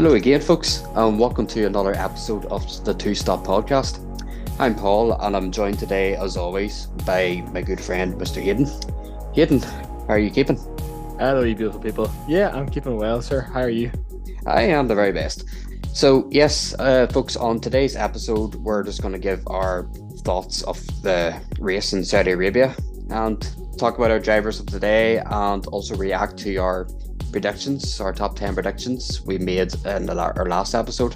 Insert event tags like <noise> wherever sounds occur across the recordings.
Hello again, folks, and welcome to another episode of the Two Stop Podcast. I'm Paul, and I'm joined today, as always, by my good friend, Mr. Hayden. Hayden, how are you keeping? Hello, you beautiful people. Yeah, I'm keeping well, sir. How are you? I am the very best. So, yes, uh, folks, on today's episode, we're just going to give our thoughts of the race in Saudi Arabia and talk about our drivers of the day and also react to our predictions, our top 10 predictions we made in the, our last episode.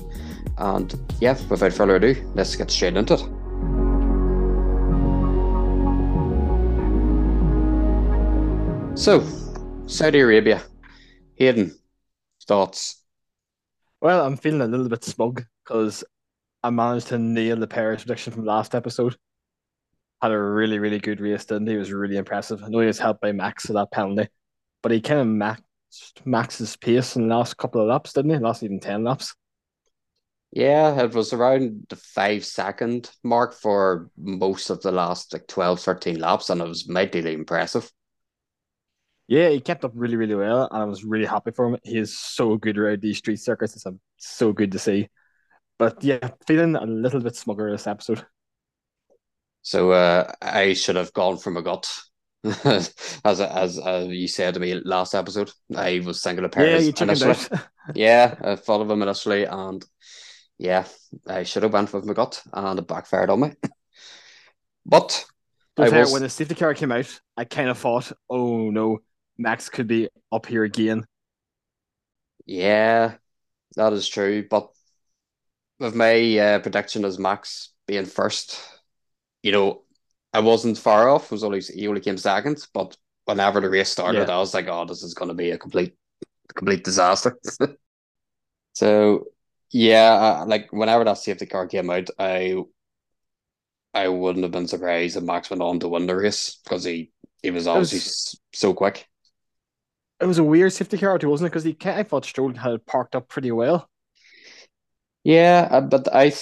And yeah, without further ado, let's get straight into it. So, Saudi Arabia. Hayden, thoughts? Well, I'm feeling a little bit smug because I managed to nail the Perez prediction from last episode. Had a really, really good race, didn't he? He was really impressive. I know he was helped by Max for that penalty, but he kind of Max's pace in the last couple of laps, didn't he? Last even 10 laps. Yeah, it was around the five second mark for most of the last like 12, 13 laps, and it was mightily impressive. Yeah, he kept up really, really well, and I was really happy for him. He is so good around these street circuits. It's so good to see. But yeah, feeling a little bit smugger this episode. So uh, I should have gone from a gut, <laughs> as as as you said to me last episode. I was thinking of Perez. Yeah, out. <laughs> yeah, I thought of him initially, and yeah, I should have went with my gut, and it backfired on me. <laughs> but I was... when the safety car came out, I kind of thought, oh no, Max could be up here again. Yeah, that is true. But with my uh, prediction as Max being first, you know, I wasn't far off. It was only he only came second, but whenever the race started, yeah. I was like, "Oh, this is going to be a complete, complete disaster." <laughs> so, yeah, like whenever that safety car came out, I, I wouldn't have been surprised if Max went on to win the race because he he was obviously was, so quick it was a weird safety car too, wasn't it? Because he I thought Stroll had parked up pretty well. Yeah, uh, but I,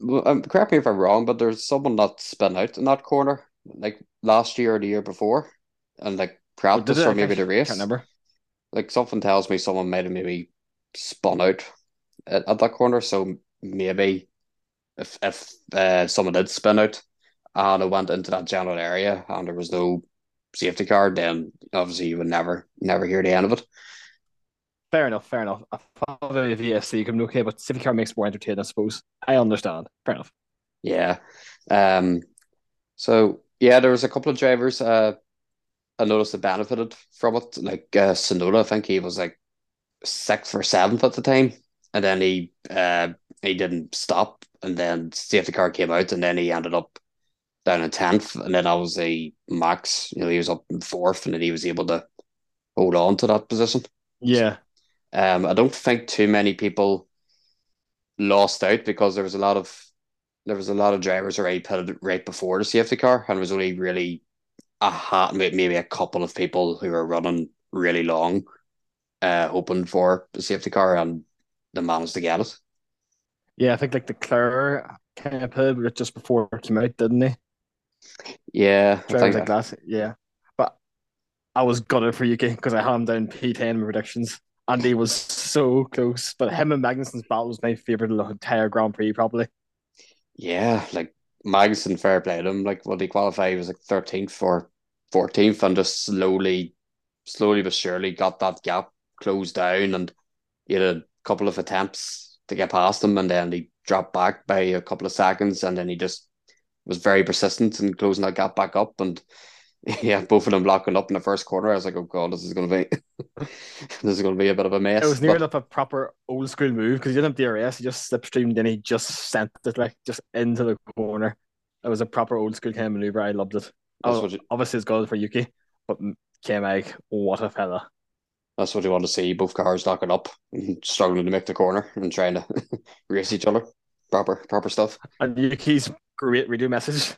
um, correct me if I'm wrong, but there's someone that spun out in that corner like last year or the year before, and like practice or maybe the race. Can't remember. Like something tells me someone might have maybe spun out at, at that corner, so maybe if if uh, someone did spin out and it went into that general area and there was no safety car, then obviously you would never never hear the end of it. Fair enough, fair enough. I probably the VSC come okay, but safety car makes more entertaining, I suppose. I understand. Fair enough. Yeah. Um so yeah, there was a couple of drivers uh I noticed that benefited from it. Like uh Tsunoda, I think he was like sixth or seventh at the time. And then he uh he didn't stop and then safety car came out and then he ended up down in tenth, and then obviously Max, you know, he was up in fourth, and then he was able to hold on to that position. Yeah. Um, I don't think too many people lost out because there was a lot of there was a lot of drivers already pitted right before the safety car, and there was only really a hat, maybe a couple of people who were running really long, uh, hoping for the safety car, and they managed to get it. Yeah, I think like Leclerc kind of pitted just before it came out, didn't he? Yeah, drivers like that. Yeah, but I was gutted for Yuki because I had him down P10 in predictions. And he was so close. But him and Magnussen's battle was my favorite of the entire Grand Prix, probably. Yeah, like Magnussen, fair play to him. Like, what he qualified, he was like 13th or 14th, and just slowly, slowly but surely got that gap closed down. And he had a couple of attempts to get past him, and then he dropped back by a couple of seconds, and then he just was very persistent in closing that gap back up. And <laughs> yeah, both of them locking up in the first quarter. I was like, oh god, this is going to be <laughs> this is going to be a bit of a mess. It was near enough a proper old school move because he didn't have DRS. He just slipstreamed and he just sent it like just into the corner. It was a proper old school kind of maneuver. I loved it. Oh, you, obviously, it's good for Yuki, but K Mag, what a fella. That's what you want to see. Both cars locking up and struggling to make the corner and trying to <laughs> race each other. Proper, proper stuff. And Yuki's great radio message.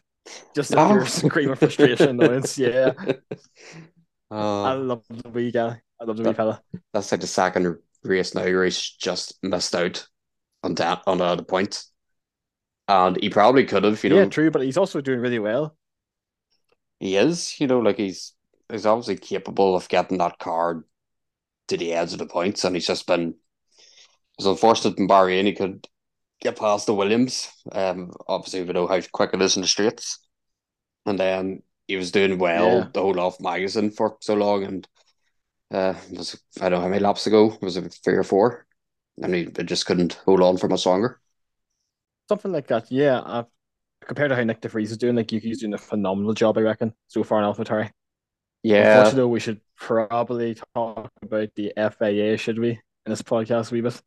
Just a <laughs> oh. scream of frustration. Yeah. Uh, <laughs> I love the wee guy. I love the that, wee fella. That's like the second race now where he's just missed out on that on the point. And he probably could have, you know. Yeah, true, but he's also doing really well. He is, you know, like he's he's obviously capable of getting that card to the edge of the points, and he's just been was unfortunate in Bahrain he could get past the Williams. Um, obviously we know how quick it is in the straights, and then he was doing well Yeah. the whole off Magnussen for so long, and uh, was I don't know how many laps ago was it three or four, and he it just couldn't hold on for much longer. Something like that, yeah. Uh, compared to how Nick DeVries is doing, like he's doing a phenomenal job, I reckon, so far in AlphaTauri. Yeah, Unfortunately, though, we should probably talk about the FIA, should we, in this podcast a wee bit,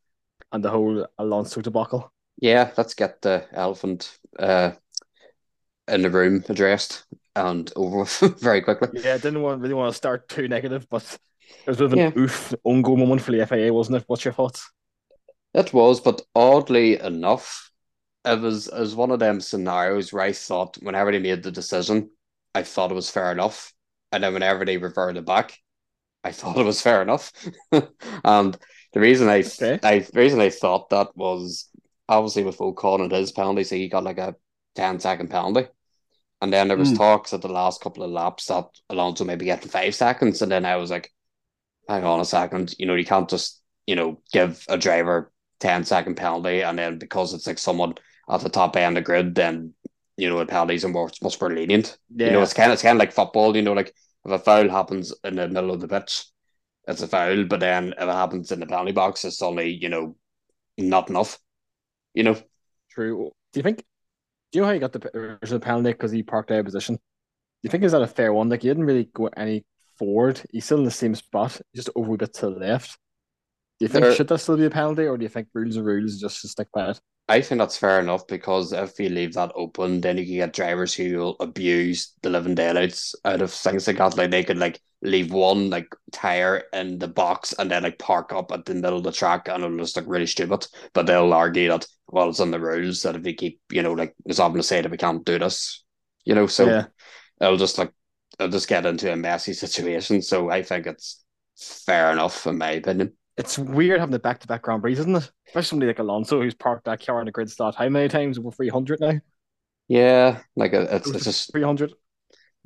and the whole Alonso debacle. Yeah. Let's get the elephant uh in the room addressed and over with <laughs> very quickly. Yeah, I didn't want really want to start too negative, but it was a bit of an Yeah. oof goal moment for the FIA, wasn't it? What's your thoughts? It was, but oddly enough, it was it was one of them scenarios where I thought whenever they made the decision, I thought it was fair enough, and then whenever they reverted back, I thought it was fair enough. <laughs> and the reason I Okay. I the reason I thought that was obviously with Ocon and his penalty, so he got like a 10 second penalty. And then there was Mm. talks at the last couple of laps that Alonso maybe getting five seconds, and then I was like, hang on a second, you know, you can't just, you know, give a driver 10 second penalty and then because it's like someone at the top end of the grid, then you know the penalties are much much more lenient. Yeah, You know, it's kind of it's kind of like football. You know, like if a foul happens in the middle of the pitch, it's a foul. But then if it happens in the penalty box, it's only you know not enough. You know, true. Do you think? Do you know how he got the original penalty because he parked out of position? Do you think is that a fair one? Like he didn't really go any forward. He's still in the same spot, just over a bit to the left. Do you think There- should that still be a penalty, or do you think rules are rules, just to stick by it? I think that's fair enough because if you leave that open, then you can get drivers who will abuse the living daylights out of things like that. Like they could like leave one like tire in the box and then like park up at the middle of the track and it'll just look really stupid. But they'll argue that well, it's in the rules that if we keep, you know, like there's nothing to say that we can't do this, you know. So yeah, it'll just like it'll just get into a messy situation. So I think it's fair enough in my opinion. it's weird having the back-to-back Grand Prix, isn't it? Especially somebody like Alonso, who's parked that car on the grid start how many times over three hundred now? Yeah, like it- it's it's just three hundred.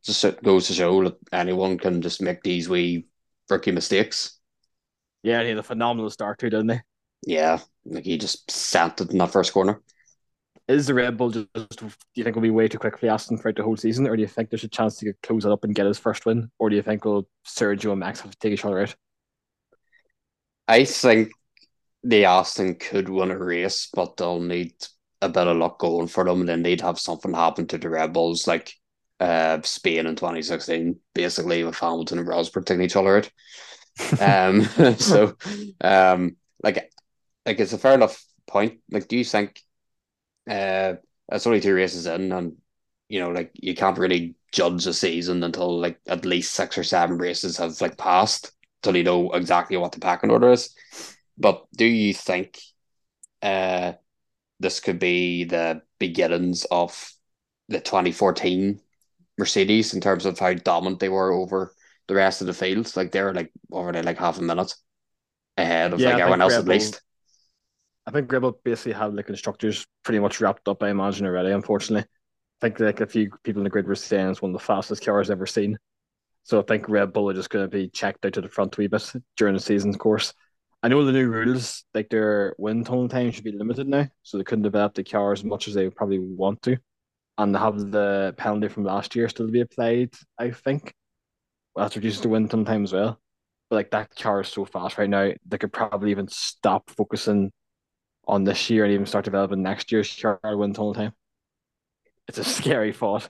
Just goes to show that anyone can just make these wee rookie mistakes. Yeah, he had a phenomenal start too, didn't he? Yeah, like he just sent it in that first corner. Is the Red Bull just, do you think will be way too quick for Aston throughout the whole season, or do you think there's a chance to close it up and get his first win, or do you think will Sergio and Max have to take each other out? I think the Aston could win a race, but they'll need a bit of luck going for them, and then they'd have something happen to the Red Bulls, like uh, Spain in 2016, basically with Hamilton and Rosberg taking each other out. Um, <laughs> <laughs> so, um, like, like it's a fair enough point. Like, do you think, uh, it's only two races in, and you know, like, you can't really judge a season until like at least six or seven races have like passed till you know exactly what the packing order is. But do you think, uh, this could be the beginnings of the 2014 Mercedes in terms of how dominant they were over the rest of the field? Like they were like already like half a minute ahead of Yeah, like everyone else at least. I think Red Bull basically had like constructors pretty much wrapped up, I imagine already. Unfortunately, I think like a few people in the grid were saying it's one of the fastest cars ever seen. So I think Red Bull are just going to be checked out to the front a wee bit during the season course. I know the new rules, like their wind tunnel time should be limited now, so they couldn't develop the car as much as they probably want to, and have the penalty from last year still to be applied. I think well, that's reduces the win sometimes as well. But like that car is so fast right now, they could probably even stop focusing on this year and even start developing next year's car wind tunnel time. It's a scary thought.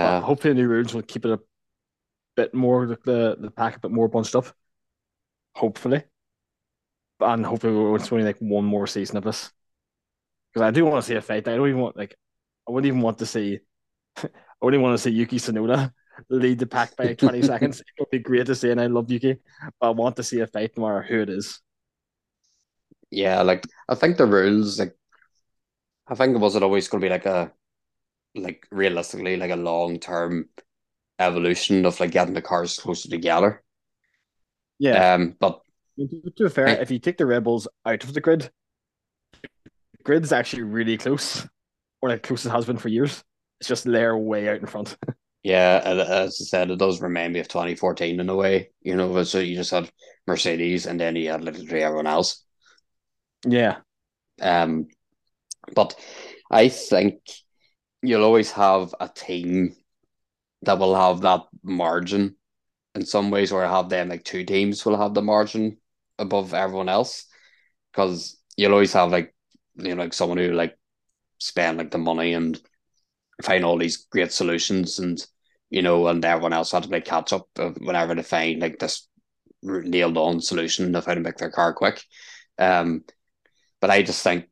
But Yeah, hopefully the new rules will keep it a bit more the the pack a bit more bunched up. Hopefully. And hopefully it's only like one more season of this. Because I do want to see a fight. I don't even want like I wouldn't even want to see <laughs> I wouldn't want to see Yuki Tsunoda lead the pack by 20 <laughs> seconds. It would be great to see and I love Yuki. But I want to see a fight no matter who it is. yeah. Like I think the rules, like I think it was it always going to be like a, like realistically, like a long term evolution of like getting the cars closer together. Yeah. Um, but I mean, to to be fair, I- if you take the Red Bulls out of the grid, the grid's actually really close, or like close it has been for years. It's just they're way out in front. <laughs> Yeah, as I said, it does remind me of 2014 in a way. You know, so you just had Mercedes and then you had literally everyone else. Yeah. Um, but I think you'll always have a team that will have that margin in some ways, or have them like two teams will have the margin above everyone else because you'll always have like you know like someone who like spend like the money and find all these great solutions and you know and everyone else had to play catch up whenever they find like this nailed on solution of how to make their car quick. Um but I just think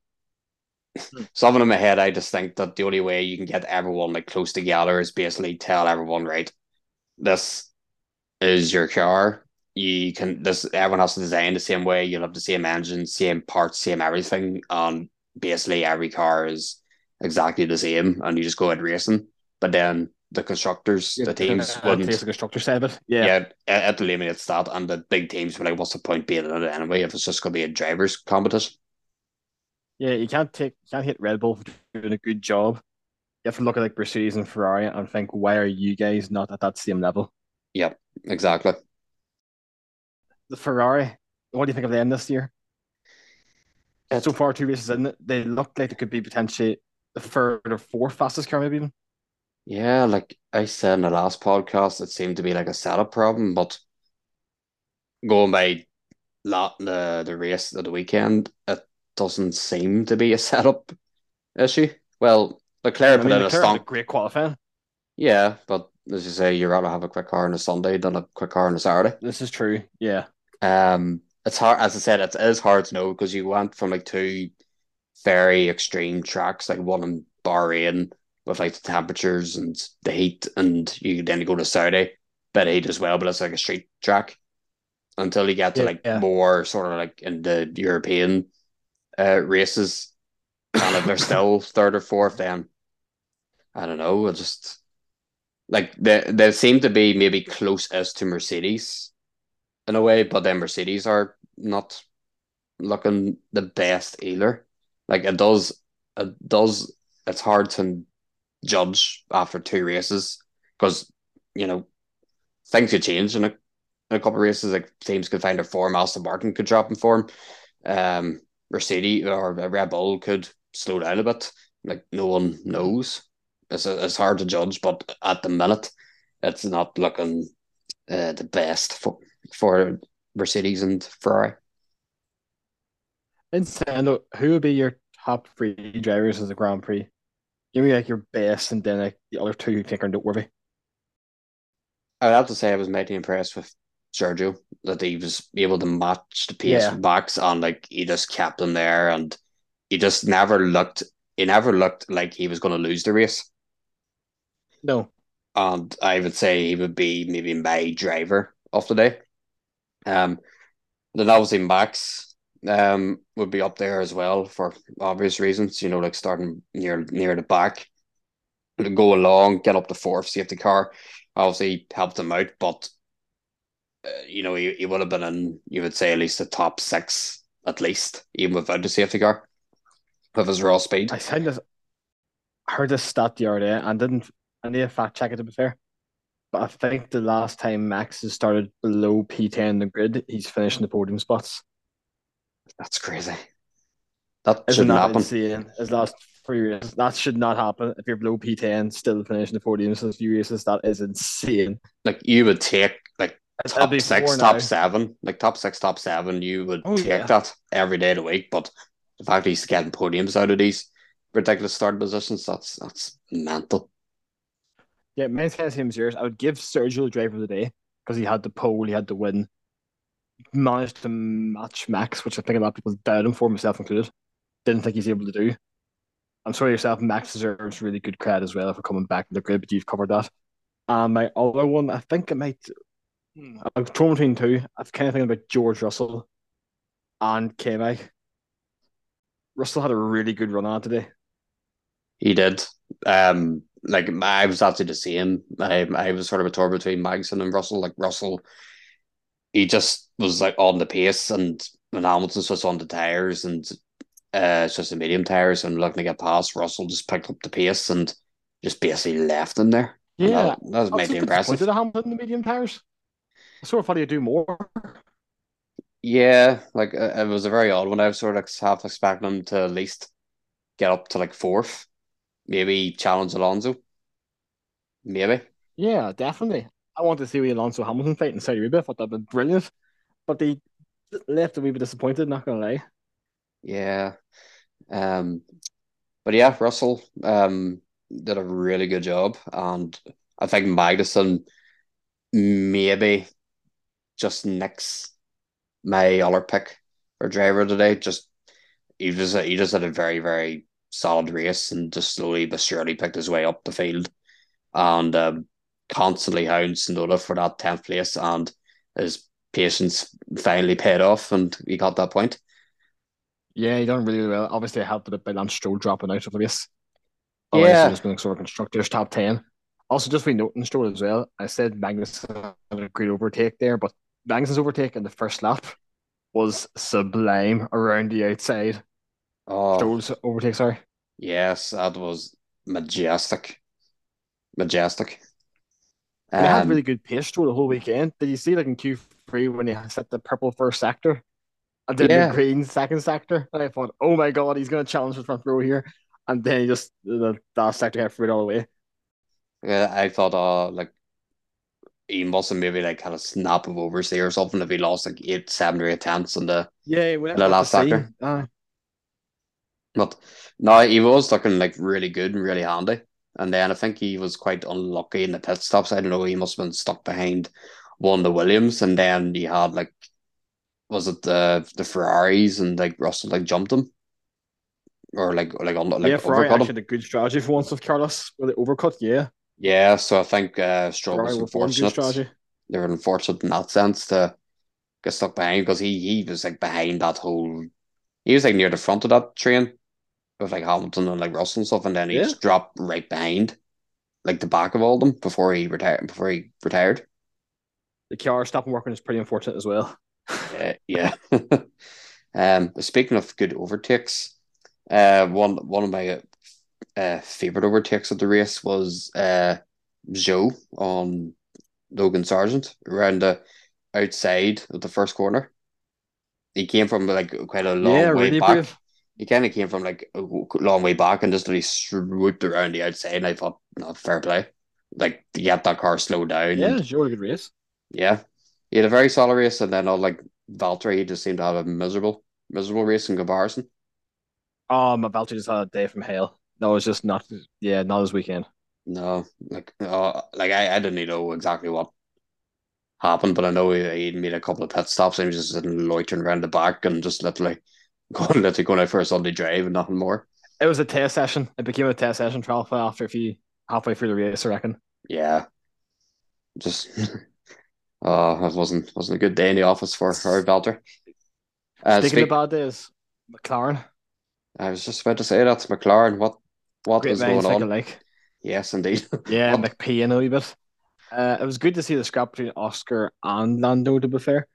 Hmm. <laughs> something in my head I just think that the only way you can get everyone like close together is basically tell everyone right this is your car. You can this everyone has to design the same way. You'll have the same engine same parts same everything and basically every car is exactly the same and you just go out racing but then the constructors the teams Uh, wouldn't the constructor side of it. Yeah. yeah, it, it eliminates that and the big teams were like what's the point being in it anyway if it's just going to be a drivers competition Yeah, you can't take you can't hit Red Bull for doing a good job. You have to look at like Mercedes and Ferrari and think, why are you guys not at that same level? yep exactly The Ferrari, what do you think of them this year? It- So far, two races in it, they look like they could be potentially the third or fourth fastest car, maybe even. Yeah, like I said in the last podcast, it seemed to be like a setup problem, but going by lot the the race of the weekend, it doesn't seem to be a <laughs> setup issue. Well, Leclerc I put mean, in a Leclerc had a stunk, great qualifying. yeah, but as you say, you'd rather have a quick car on a Sunday than a quick car on a Saturday. This is true. Yeah. Um, it's hard, as I said, it is hard to know because you went from like two very extreme tracks, like one in Bahrain with like the temperatures and the heat, and you then go to Saudi, bit of heat as well, but it's like a street track until you get to Yeah, like yeah. more sort of like in the European uh races, and if they're <laughs> still third or fourth, then I don't know. It just like they they seem to be maybe closest to Mercedes in a way, but then Mercedes are not looking the best either. Like it does, it does. It's hard to judge after two races because you know things could change in a, in a couple of races. Like teams could find a form. Aston Martin could drop in form. Um, Mercedes or Red Bull could slow down a bit. Like no one knows. It's it's hard to judge, but at the minute, it's not looking uh, the best for for Mercedes and Ferrari. In Sando, who would be your top three drivers as a Grand Prix? Give me like your best and then like the other two you think are noteworthy. I would have to say I was mighty impressed with Sergio that he was able to match the pace Yeah. Max and like he just kept him there and he just never looked he never looked like he was going to lose the race. No. And I would say he would be maybe my driver of the day. Um, then obviously Max um would be up there as well for obvious reasons. You know, like starting near near the back, to go along, get up the fourth safety car. Obviously helped him out, but uh, you know he, he would have been in. You would say at least the top six at least, even without the safety car, with his raw speed. I said this, I heard this stat the other day and didn't, I need to fact check it to be fair. But I think the last time Max has started below P10 in the grid, he's finishing the podium spots. That's crazy. That Isn't shouldn't that happen. insane? His last three races. That should not happen. If you're below P10, still finishing the podiums in a few races, that is insane. Like you would take like It'll top six, top now. seven, like top six, top seven, you would Oh, take yeah. that every day of the week. But the fact he's getting podiums out of these ridiculous starting positions, that's that's mental. Yeah, mine's kind of same as yours. I would give Sergio the driver of the day because he had the pole, he had the win. Managed to match Max, which I think a lot of people doubted him for, myself included. Didn't think he's able to do. I'm sorry yourself, Max deserves really good credit as well for coming back in the grid, but you've covered that. And my other one, I think it might. hmm, I'm torn between two. I'm kind of thinking about George Russell and K Mag. Russell had a really good run on today. He did. Um, like I was actually the same. I I was sort of a tour between Magnussen and Russell. Like Russell, he just was like on the pace, and when Hamilton's just on the tires, and uh, it's just the medium tires, and looking to get past, Russell just picked up the pace and just basically left him there. Yeah, that, that was I was mighty a impressive. at Hamilton in the medium tires. I sort of thought he'd do more. Yeah, like uh, it was a very odd one. I was sort of half expecting him to at least get up to like fourth, maybe challenge Alonso, maybe. Yeah, definitely. I want to see the Alonso Hamilton fight in Saudi Arabia. I thought that'd been brilliant. But they left a wee bit disappointed, not gonna lie. Yeah. Um, but yeah, Russell um did a really good job, and I think Magnussen maybe just nicks my other pick for driver today. Just he just he just had a very very solid race and just slowly but surely picked his way up the field, and um, constantly hound Tsunoda for that tenth place, and his patience finally paid off, and he got that point. Yeah, he done really well. Obviously, it helped a bit by Lance Stroll dropping out of the race. Yeah. just been sort of constructors top ten. Also, just we noting Stroll as well. I said Magnus had a great overtake there, but Magnus's overtake in the first lap was sublime around the outside. Oh, Stroll's overtake, sorry. yes, that was majestic, majestic. And he had Um, really good pace through the whole weekend. Did you see like in Q3 when he set the purple first sector and then yeah, the green second sector? And I thought, oh my god, he's gonna challenge the front row here. And then he just the last sector had threw it all the way. yeah, I thought, uh, like he must have maybe like had a snap of overstay or something if he lost like eight, seven or eight tenths in the Yeah, in the last sector. Uh, But no, he was looking like really good and really handy. And then I think he was quite unlucky in the pit stops. I don't know, he must have been stuck behind of the Williams, and then he had like was it the the Ferraris and like Russell like jumped him or like like on yeah, like Ferrari actually him. had a good strategy for once with Carlos with the overcut. Yeah, Yeah, so I think uh, Stroll Ferrari was were unfortunate. strategy. They were unfortunate in that sense to get stuck behind because he he was like behind that whole. He was like near the front of that train with like Hamilton and like Russell and stuff, and then he Yeah, just dropped right behind like the back of all of them before he retired. Before he retired. The car stopping working is pretty unfortunate as well. Uh, yeah. <laughs> um. Speaking of good overtakes, uh, one one of my uh favorite overtakes of the race was uh Zhou on Logan Sargeant around the outside of the first corner. He came from like quite a Yeah, long way really back. brave. He kind of came from like a long way back and just really swooped around the outside. And I thought, no, fair play. Like to get that car slowed down Yeah, and it's a good race. Yeah, he had a very solid race. And then all like Valtteri, he just seemed to have a miserable, miserable race in comparison. Um, Valtteri just had a day from hell. That was just not, yeah, not his weekend. No, like, uh, like I, I didn't know exactly what happened, but I know he, he made a couple of pit stops and he was just sitting loitering around the back and just literally <laughs> going, literally going out for a Sunday drive and nothing more. It was a test session. It became a test session for Alfa after a few halfway through the race, I reckon. Yeah, just <laughs> uh, it wasn't wasn't a good day in the office for Harry Belter. Uh, Speaking speak, of bad days, McLaren, I was just about to say that's McLaren. What what great is going on? alike. Yes, indeed. <laughs> Yeah? McPean a wee bit. Uh, it was good to see the scrap between Oscar and Lando, to be fair.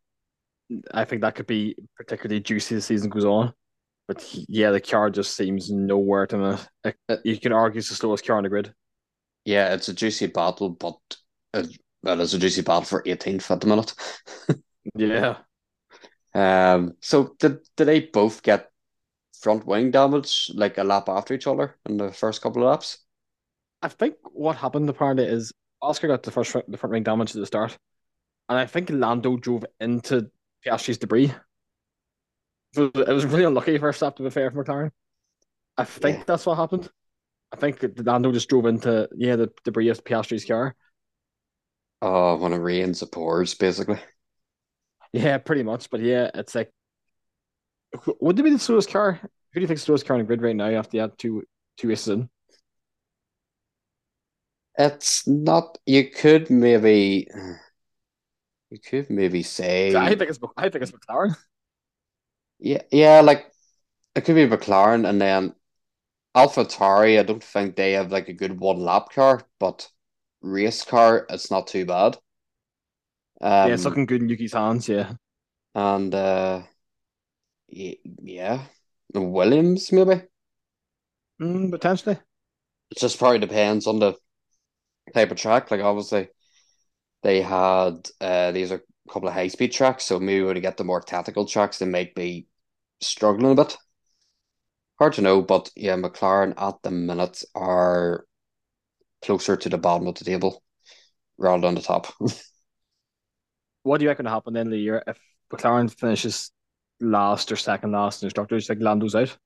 I think that could be particularly juicy as the season goes on. But he- yeah, the car just seems nowhere to me. Uh, you can argue it's the slowest car on the grid. Yeah, it's a juicy battle, but it, well, it's a juicy battle for 18th at the minute. <laughs> Yeah. Um, so did did they both get front wing damage like a lap after each other in the first couple of laps? I think what happened apparently is Oscar got the first front, the front wing damage at the start, and I think Lando drove into Piastri's debris. So it was really unlucky first lap to be fair for McLaren. I think Yeah. that's what happened. I think that Lando just drove into yeah the debris of Piastri's car. Uh, oh, when it rains, it pours, basically. Yeah, pretty much. But yeah, it's like would it be the slowest car? Who do you think slowest car on the grid right now after you had two two races in? It's not. You could maybe, you could maybe say. <laughs> I think it's I think it's McLaren. yeah, yeah, like it could be McLaren, and then AlphaTauri. I don't think they have like a good one lap car, but race car, it's not too bad. Yeah, it's Um, looking good in Yuki's hands. Yeah. and uh, yeah, Williams maybe. Mm, potentially. It just probably depends on the type of track. Like obviously, they had uh these are a couple of high speed tracks. So maybe when you get the more tactical tracks, they might be struggling a bit. Hard to know, but yeah, McLaren at the minute are closer to the bottom of the table rather than the top. <laughs> What do you reckon will happen then the year if McLaren finishes last or second last in constructors, like Lando's out?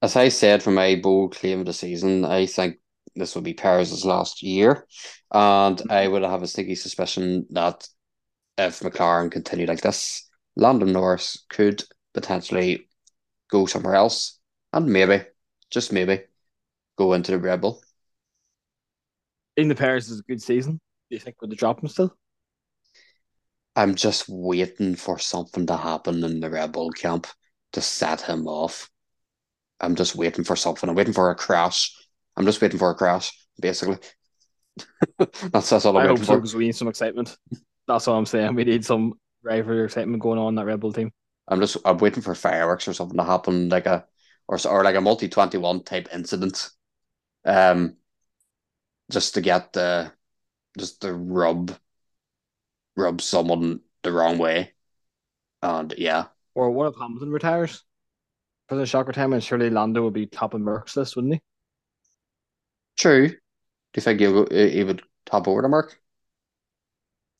As I said for my bold claim of the season, I think this will be Perez's last year, and I would have a sneaky suspicion that if McLaren continue like this, Lando Norris could potentially go somewhere else, and maybe, just maybe, go into the Red Bull. In the Perez is a good season. Do you think would they drop him still? I'm just waiting for something to happen in the Red Bull camp to set him off. I'm just waiting for something. I'm waiting for a crash. I'm just waiting for a crash, basically. <laughs> that's, that's all I'm I waiting so for. because we need some excitement. That's all I'm saying. We need some rivalry excitement going on in that Red Bull team. I'm just I'm waiting for fireworks or something to happen, like a or or like a multi twenty one type incident, um, just to get the just to rub rub someone the wrong way, and yeah, Or what if Hamilton retires? For the shock retirement, surely Lando would be top of Merc's list, wouldn't he? true. Do you think you he would top over to mark?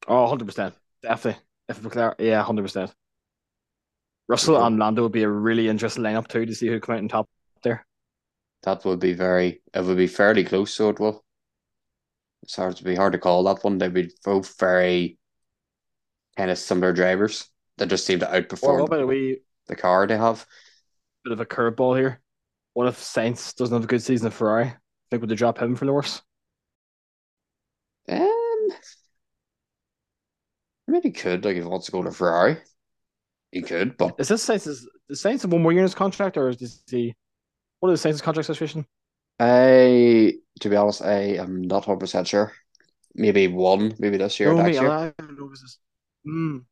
Oh, 100%. Definitely. If McLaren, yeah, 100%. Russell and Lando would be a really interesting lineup too to see who come out on top there. That would be very. It would be fairly close. So it will. It's hard to be hard to call that one. They'd be both very kind of similar drivers that just seem to outperform about a the car they have. bit of a curveball here? What if Sainz doesn't have a good season at Ferrari? Think would they drop him for Norris? Um, I mean, he could like if he wants to go to Ferrari, he could. But Is this Sainz is Sainz have one more year in his contract or is he what is Sainz's contract situation? I, to be honest, I am not hundred percent sure. Maybe one, maybe this year, No, next me, year. I don't know. This... Mm.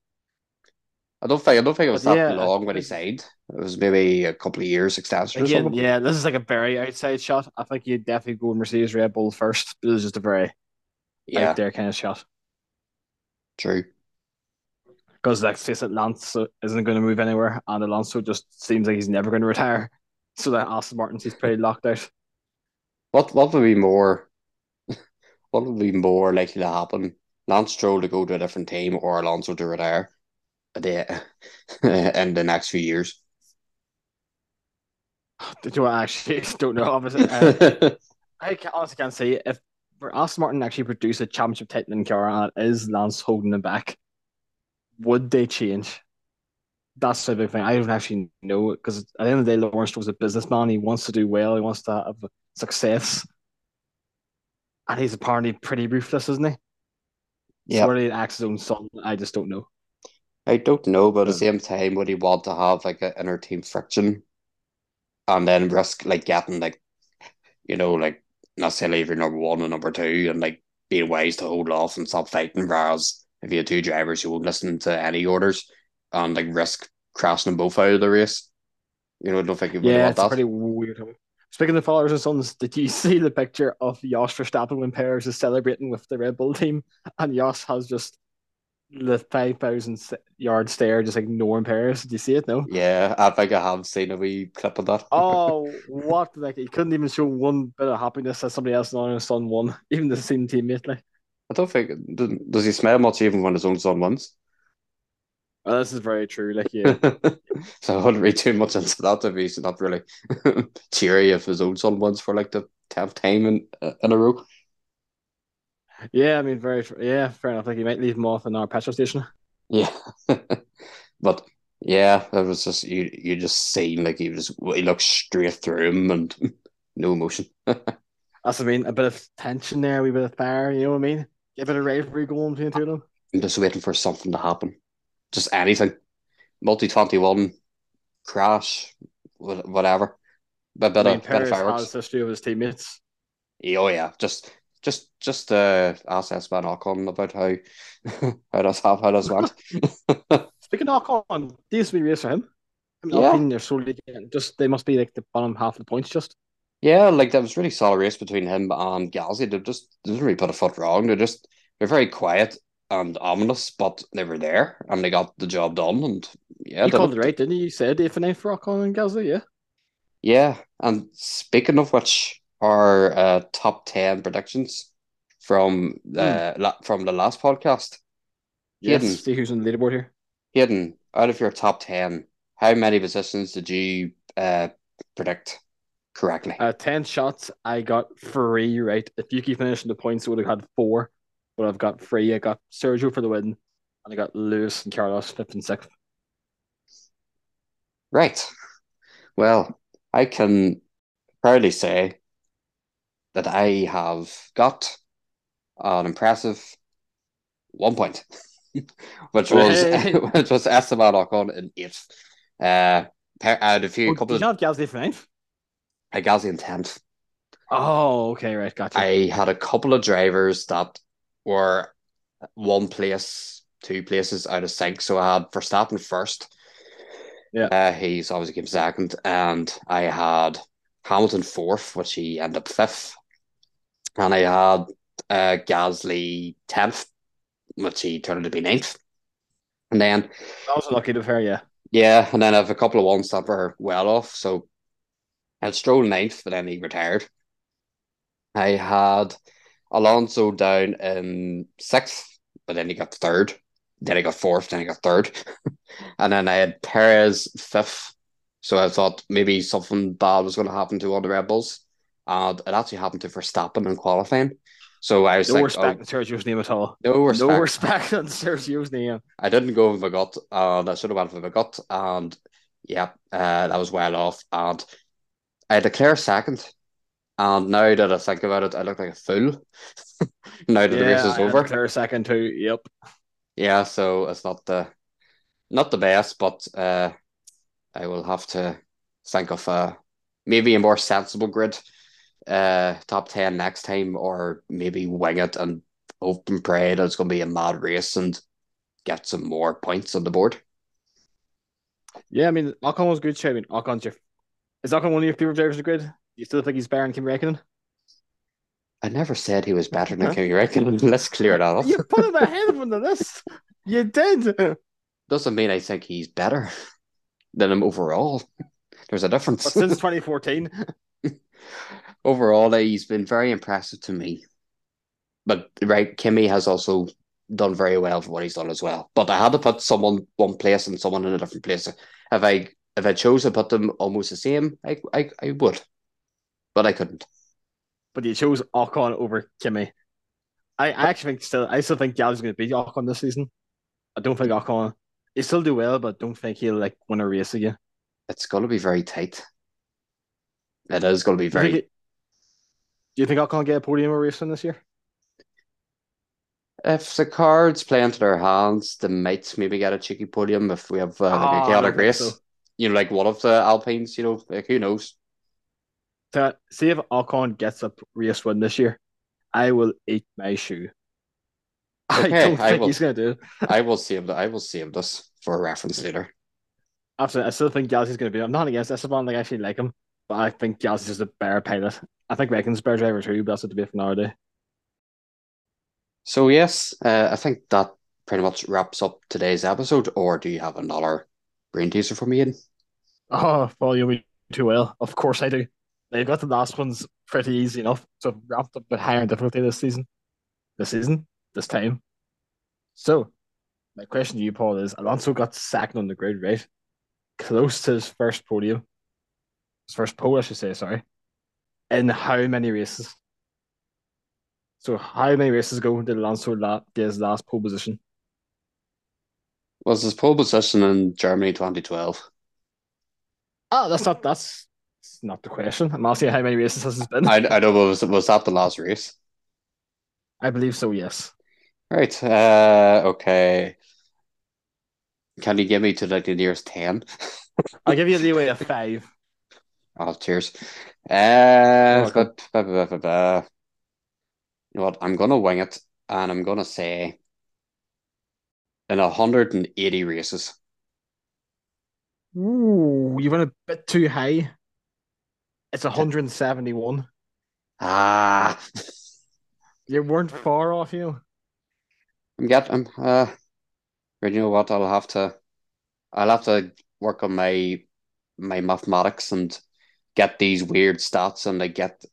I don't think I don't think it was But that yeah, long when he signed. It was maybe a couple of years extension or Again, something. yeah, this is like a very outside shot. I think you'd definitely go Mercedes Red Bull first. This is just a very Yeah, out there kind of shot. true. Because let's face it, Lance isn't going to move anywhere, and Alonso just seems like he's never going to retire. So that Aston Martin's he's pretty locked out. What what would be more? <laughs> What would be more likely to happen? Lance Stroll to go to a different team or Alonso to retire the, <laughs> in the next few years? <sighs> Did you actually <laughs> don't know? Obviously, uh, I can, honestly can't say if for Aston Martin actually produce a championship title in car and it is Lance holding them back, would they change? That's the big thing. I don't actually know because at the end of the day, Lawrence Stroll's a businessman. He wants to do well. He wants to have success, and he's apparently pretty ruthless, isn't he? Yeah. So whether he acts his own son, I just don't know. I don't know, but at the same time, would he want to have like an inner team friction and then risk like getting like, you know, like not necessarily if you're number one and number two and like being wise to hold off and stop fighting, whereas if you had two drivers who won't listen to any orders and like risk crashing them both out of the race, you know, I don't think you would Yeah, want it's that. pretty weird. Speaking of fathers and sons, did you <laughs> see the picture of Jos Verstappen when Perez is celebrating with the Red Bull team, and Jos has just the five thousand yard stare, just ignoring Perez? Did you see it? No. Yeah, I think I have seen a wee clip of that. <laughs> Oh, what? Like he couldn't even show one bit of happiness that somebody else on his son won, <laughs> even the same teammate. Like, I don't think does he smile much even when his own son wins. Well, this is very true. Like, yeah, <laughs> so I wouldn't read too much into that if he's not really <laughs> cheery if his own son wins for like the tenth time in uh, in a row. yeah. I mean, very, yeah, fair enough. Like, he might leave him off in our petrol station. Yeah, <laughs> but yeah, it was just you. You just seen like he was he looked straight through him and no emotion. That's what I mean. A bit of tension there, a wee bit of fire. You know what I mean? Get a bit of rivalry going between the two of them. I'm just waiting for something to happen, just anything. Multi twenty one crash, wha- whatever. But bit I mean, of bit of fireworks. history of his teammates. Yeah, Oh yeah, just just just uh ask Esteban Ocon about how <laughs> how does how, how does went. <laughs> Speaking of Ocon, these be race for him. I mean, Yeah. Alpine, they're solely just they must be like the bottom half of the points. Just yeah, like that was really solid race between him and Gasly. They just they didn't really put a foot wrong. They're just they're very quiet and ominous, but they were there and they got the job done. And yeah, You called it right, didn't you? You said eighth and for on and Gasly, yeah. Yeah, and speaking of which, our uh, top ten predictions from the la from the last podcast, Yes. Hayden. See who's on the leaderboard here. Hayden, out of your top ten, how many positions did you uh predict correctly? Uh, 10 shots, I got three right. If you keep finishing the points, would have had four, but I've got three. I got Sergio for the win, and I got Lewis and Carlos fifth and sixth. Right. Well, I can proudly say that I have got an impressive one point, <laughs> which <laughs> was Hey. <laughs> which was Esteban Ocon in eighth. Uh, pa- I had a few Oh, couple did you of not have Gasly for ninth? I Gasly in tenth. Oh, okay, right, gotcha. I had a couple of drivers that were one place, two places out of sync. So I had Verstappen first. Yeah. Uh, he's obviously came second. And I had Hamilton fourth, which he ended up fifth. And I had uh, Gasly tenth, which he turned out to be ninth. And then, that was lucky to fair, yeah. yeah, and then I have a couple of ones that were well off. So I had Stroll ninth, but then he retired. I had Alonso down in sixth, but then he got third. Then he got fourth, then he got third. <laughs> and then I had Perez fifth. So I thought maybe something bad was going to happen to all the Red Bulls. And it actually happened to Verstappen in qualifying. So I was No like, respect oh, Sergio's name at all. no respect. No respect <laughs> on Sergio's name. I didn't go with my gut, and I should have went with my gut, and yeah, uh, that was well off. And I declare second, and now that I think about it, I look like a fool. <laughs> now that the race is I over, Leclerc second too. Yep. yeah, so it's not the not the best, but uh, I will have to think of a maybe a more sensible grid, uh, top ten next time, or maybe wing it and hope and pray that it's going to be a mad race and get some more points on the board. Yeah, I mean, Ocon was good show. I mean, Ocon's your is Ocon one of your favorite drivers in the grid? You still think he's better than Kimi Räikkönen? I never said he was better than Huh? Kimi Räikkönen. Let's clear that up. <laughs> You put him ahead of him on the list. You did. <laughs> Doesn't mean I think he's better than him overall. There's a difference. But since <laughs> 2014, overall, eh, he's been very impressive to me. But right, Kimi has also done very well for what he's done as well. But I had to put someone one place and someone in a different place. If I if I chose to put them almost the same, I I, I would. But I couldn't. but you chose Ocon over Kimi. I, I actually think still, I still think Gasly's going to beat Ocon this season. I don't think Ocon. He still do well, but don't think he'll like win a race again. It's gonna be very tight. It is gonna be Do you think very it- do you think Ocon get a podium or race win this year? If the cards play into their hands, they might maybe get a cheeky podium if we have uh, like Oh, a don't chaotic race. so. You know, like one of the Alpines, you know, like who knows? To see if Ocon gets a race win this year, I will eat my shoe. <laughs> I don't I think will- he's going to do it. <laughs> I will save the, I will save this for a reference later. Absolutely, I still think Gasly's going to be. I'm not against Esteban. Like I actually like him, but I think Gasly's just a better pilot. I think Raikkonen's a better driver too, but that's a debate for another day. So yes, uh, I think that pretty much wraps up today's episode. Or do you have another brain teaser for me, Ian? Oh, well, you me too well. Of course I do. They've got the last ones pretty easy enough, so I've ramped up a bit higher in difficulty this season. This season, this time. So, my question to you, Paul, is Alonso got second on the grid, right? Close to his first podium. His first pole, I should say, sorry. In how many races? So, how many races ago did Alonso la- get his last pole position? Was his pole position in Germany 2012? Ah, that's not that's, that's not the question. I'm asking how many races has this been. I, I know, was was that the last race? I believe so, yes. Right. Uh, okay. Can you give me to like the nearest ten? <laughs> I'll give you a leeway of <laughs> five. Oh, cheers. Uh, but, but, but, but, you know what? I'm gonna wing it, and I'm gonna say in 180 races. Ooh, you went a bit too high. It's 171. Ah, <laughs> You weren't far off, you. I'm getting. Uh, but you know what? I'll have to. I'll have to work on my my mathematics and get these weird stats and like get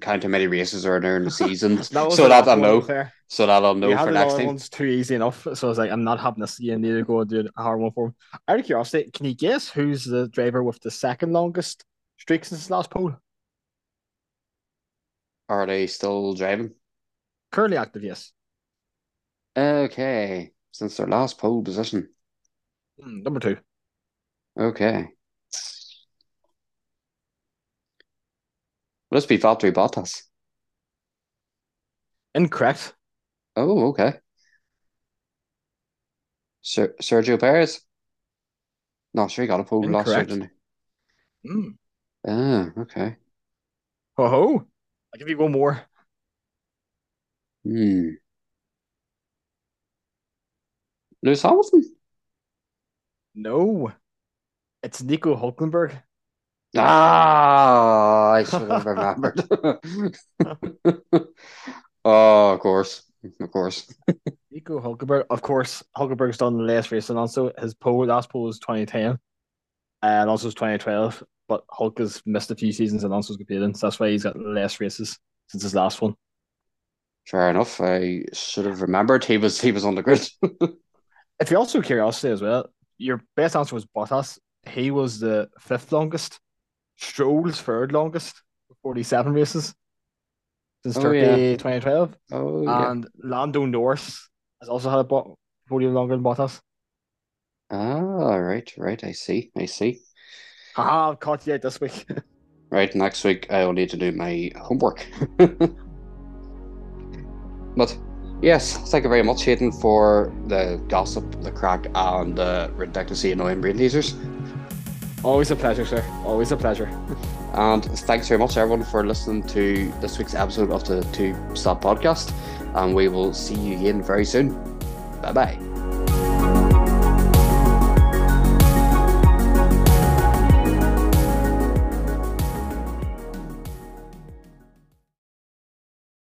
count how many races are there in the <laughs> season, That so that I know, so that I'll know you for next time. One's too easy enough. So I was like, I'm not having to see and need to go and do a hard one for him. Out of curiosity, can you guess who's the driver with the second longest streak since his last pole? Are they still driving? Currently active, yes. Okay, since their last pole position. Hmm, number two. Okay. Must be Valtteri Bottas. Incorrect. Oh, okay. Ser Sergio Perez. No, sure, he got a pole last year, didn't he? Ah, okay. Ho ho. I'll give you one more. Hmm. Lewis Hamilton? No. It's Nico Hulkenberg. Ah, I <laughs> should have remembered. <laughs> Oh, of course. Of course. Nico Hulkenberg. Of course, Hulkenberg's done the last race and also his pole last pole was 2010 and also 2012. But Hulk has missed a few seasons and Alonso's competing, so that's why he's got less races since his last one. Fair enough. I should have remembered he was he was on the grid. <laughs> If you're also curiosity as well, your best answer was Bottas. He was the fifth longest. Stroll's third longest, 47 races since Oh, Turkey yeah. 2012. Oh yeah. And Lando Norris has also had a bo- podium longer than Bottas. Ah, right, right. I see. I see. Haha, I've caught you out this week. <laughs> Right, next week I'll need to do my homework. <laughs> But yes, thank you very much, Hayden, for the gossip, the crack, and the ridiculously annoying brain teasers. Always a pleasure, sir. Always a pleasure. <laughs> And thanks very much, everyone, for listening to this week's episode of the Two Stop Podcast. And we will see you again very soon. Bye bye.